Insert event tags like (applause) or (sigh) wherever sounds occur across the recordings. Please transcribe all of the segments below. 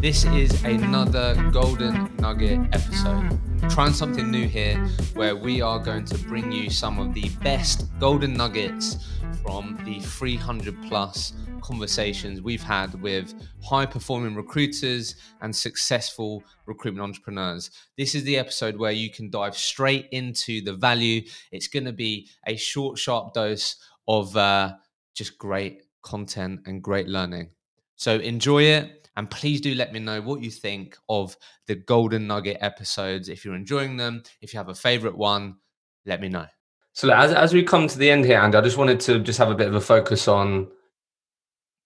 This is another Golden Nugget episode. Trying something new here where we are going to bring you some of the best Golden Nuggets from the 300 plus conversations we've had with high performing recruiters and successful recruitment entrepreneurs. This is the episode where you can dive straight into the value. It's going to be a short, sharp dose of uh, just great content and great learning. So enjoy it. And please do let me know what you think of the Golden Nugget episodes. If you're enjoying them, if you have a favorite one, let me know. So as, as we come to the end here, Andy, I just wanted to just have a bit of a focus on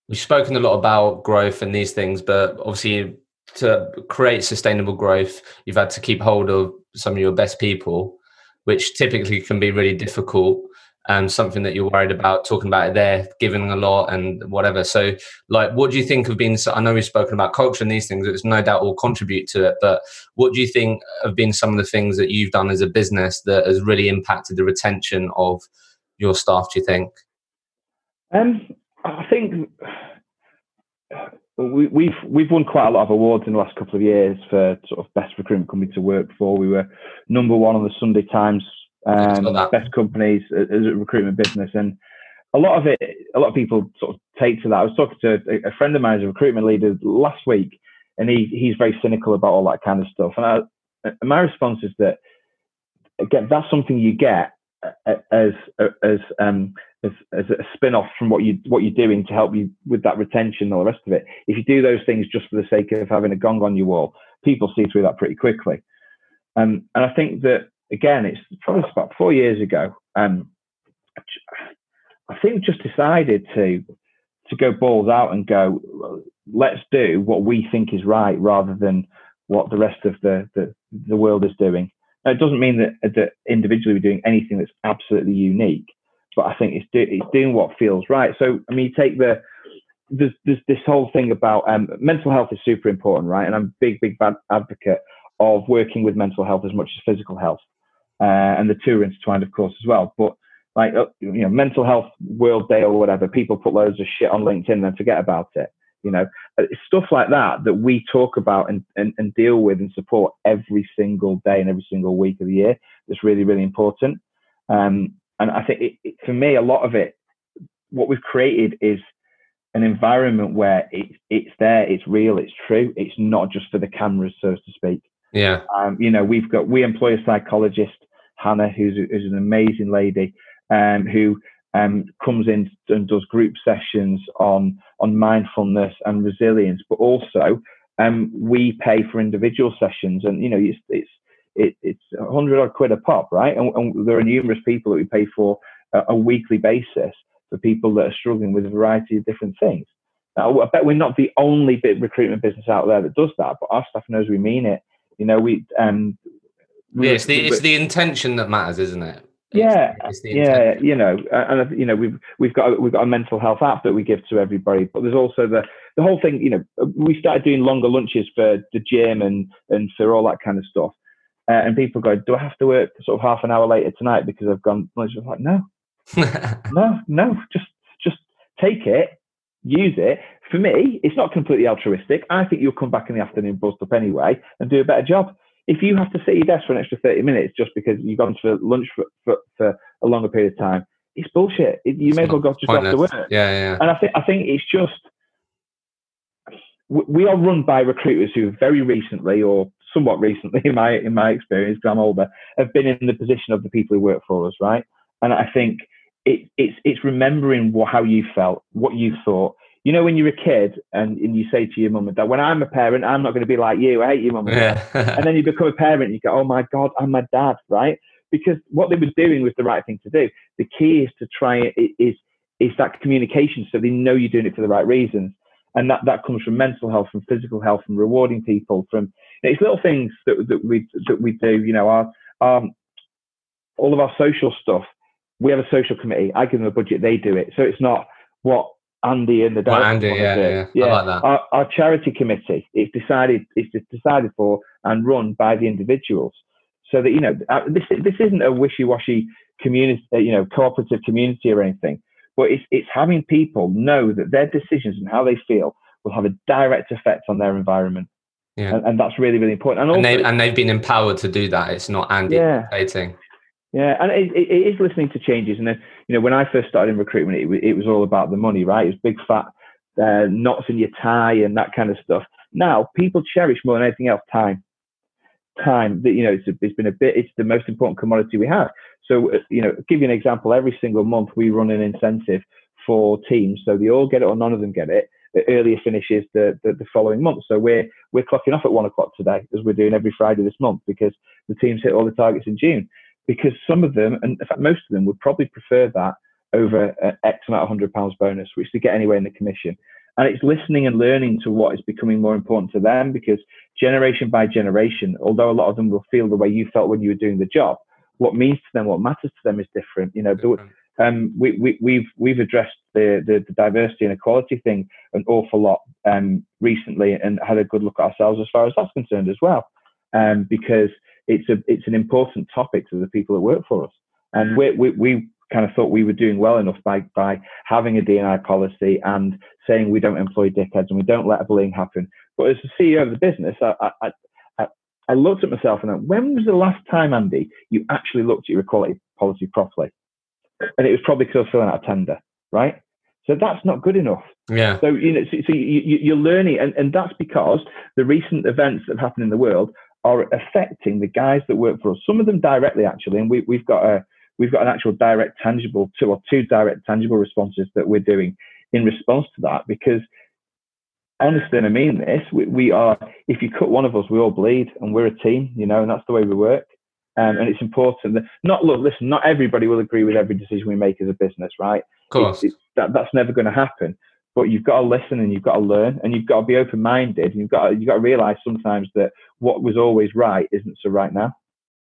we've spoken a lot about growth and these things, but obviously to create sustainable growth, you've had to keep hold of some of your best people, which typically can be really difficult and something that you're worried about talking about it there, giving a lot and whatever. So, like, what do you think have been? I know we've spoken about culture and these things, it's no doubt will contribute to it, but what do you think have been some of the things that you've done as a business that has really impacted the retention of your staff, do you think? Um, I think we, we've we've won quite a lot of awards in the last couple of years for sort of best recruitment company to work for. We were number one on the Sunday Times um, best companies as a recruitment business, and a lot of it, a lot of people sort of take to that. I was talking to a, friend of mine, as a recruitment leader, last week, and he he's very cynical about all that kind of stuff. And, I, and my response is that again, that's something you get as as um, as, as a spin off from what you what you're doing to help you with that retention and all the rest of it. If you do those things just for the sake of having a gong on your wall, people see through that pretty quickly. Um, and I think that again, it's probably about four years ago. Um, I think just decided to to go balls out and go, let's do what we think is right rather than what the rest of the the, the world is doing. Now, it doesn't mean that, that individually we're doing anything that's absolutely unique, but I think it's, do, it's doing what feels right. So, I mean, you take the there's, there's this whole thing about um, mental health is super important, right? And I'm a big, big advocate of working with mental health as much as physical health, uh, and the two are intertwined, of course, as well. But like uh, you know, mental health World Day or whatever, people put loads of shit on LinkedIn and forget about it. You know, uh, it's stuff like that that we talk about and, and, and deal with and support every single day and every single week of the year. That's really, really important. Um, and I think it, it, for me, a lot of it, what we've created is an environment where it, it's there, it's real, it's true. It's not just for the cameras, so to speak. Yeah. Um, you know, we've got we employ a psychologist, Hannah, who's who's an amazing lady, um, who um, comes in and does group sessions on on mindfulness and resilience, but also um, we pay for individual sessions, and you know it's it's it, it's a hundred odd quid a pop, right? And, and, there are numerous people that we pay for a, a, weekly basis for people that are struggling with a variety of different things. Now, I bet we're not the only bit recruitment business out there that does that, but our staff knows we mean it. You know, we um, yeah, it's the it's the intention that matters, isn't it? yeah, yeah, you know, and you know, we've we've got we've got a mental health app that we give to everybody, but there's also the the whole thing. You know, we started doing longer lunches for the gym and and for all that kind of stuff. Uh, and people go, "Do I have to work sort of half an hour later tonight because I've gone?" lunch?" I was like, "No, (laughs) no, no, just just take it, use it." For me, it's not completely altruistic. I think you'll come back in the afternoon, buzzed up anyway, and do a better job if you have to sit at your desk for an extra 30 minutes just because you've gone for lunch for, for, for a longer period of time, it's bullshit. It, you it's may as well go just pointless. off to work. Yeah, yeah. And I think I think it's just we are run by recruiters who very recently, or somewhat recently, (laughs) in my in my experience, because I'm older, have been in the position of the people who work for us, right? And I think it, it's it's remembering what, how you felt, what you thought, you know, when you're a kid and, and you say to your mum and dad, when I'm a parent, I'm not going to be like you. I hate your mum and dad. Yeah. (laughs) and then you become a parent, you go, oh my God, I'm my dad, right? Because what they were doing was the right thing to do. The key is to try it is is that communication so they know you're doing it for the right reasons. And that, that comes from mental health, from physical health, from rewarding people, from you know, it's little things that, that we that we do. You know, our um, all of our social stuff. We have a social committee. I give them a budget, they do it. So it's not what Andy and the director. Well, Andy, yeah, yeah, yeah, I like that. Our, our, charity committee is decided it's decided for and run by the individuals, so that you know uh, this this isn't a wishy washy community, uh, you know, cooperative community or anything. but it's, it's having people know that their decisions and how they feel will have a direct effect on their environment. Yeah. And, and that's really, really important. And, also, and, they, and they've been empowered to do that. It's not Andy yeah. dictating. Yeah, and it, it, is listening to changes. And then, you know, when I first started in recruitment, it, it was all about the money, right? It was big fat uh, knots in your tie and that kind of stuff. Now, people cherish more than anything else time. Time that you know, it's, a, it's been a bit. It's the most important commodity we have. So, uh, you know, give you an example. Every single month, we run an incentive for teams, so they all get it or none of them get it. The earlier finishes the, the, the following month. So we're we're clocking off at one o'clock today, as we're doing every Friday this month, because the teams hit all the targets in June because some of them, and in fact most of them, would probably prefer that over an X amount of hundred pounds bonus, which they get anyway in the commission. And it's listening and learning to what is becoming more important to them because generation by generation, although a lot of them will feel the way you felt when you were doing the job, what means to them, what matters to them is different. You know, different. Um, we, we, we've we've addressed the, the, the diversity and equality thing an awful lot um, recently, and had a good look at ourselves as far as that's concerned as well, um, because it's a it's an important topic to the people that work for us. And we, we, we kind of thought we were doing well enough by by having a DNI policy and saying we don't employ dickheads and we don't let bullying happen. But as the CEO of the business, I, I, I, I looked at myself and went, when was the last time, Andy, you actually looked at your equality policy properly? And it was probably because I was filling out a tender, right? So that's not good enough. Yeah. So you know, so, so you, you're learning, and, and that's because the recent events that have happened in the world are affecting the guys that work for us. Some of them directly, actually, and we, we've got a we've got an actual direct tangible two or two direct tangible responses that we're doing in response to that because honestly and I mean this, we, we, are if you cut one of us, we all bleed and we're a team, you know, and that's the way we work. Um, and it's important that not look, listen, not everybody will agree with every decision we make as a business, right? Of course. It, it, that, that's never going to happen but you've got to listen and you've got to learn and you've got to be open minded you've got to, you've got to realize sometimes that what was always right isn't so right now.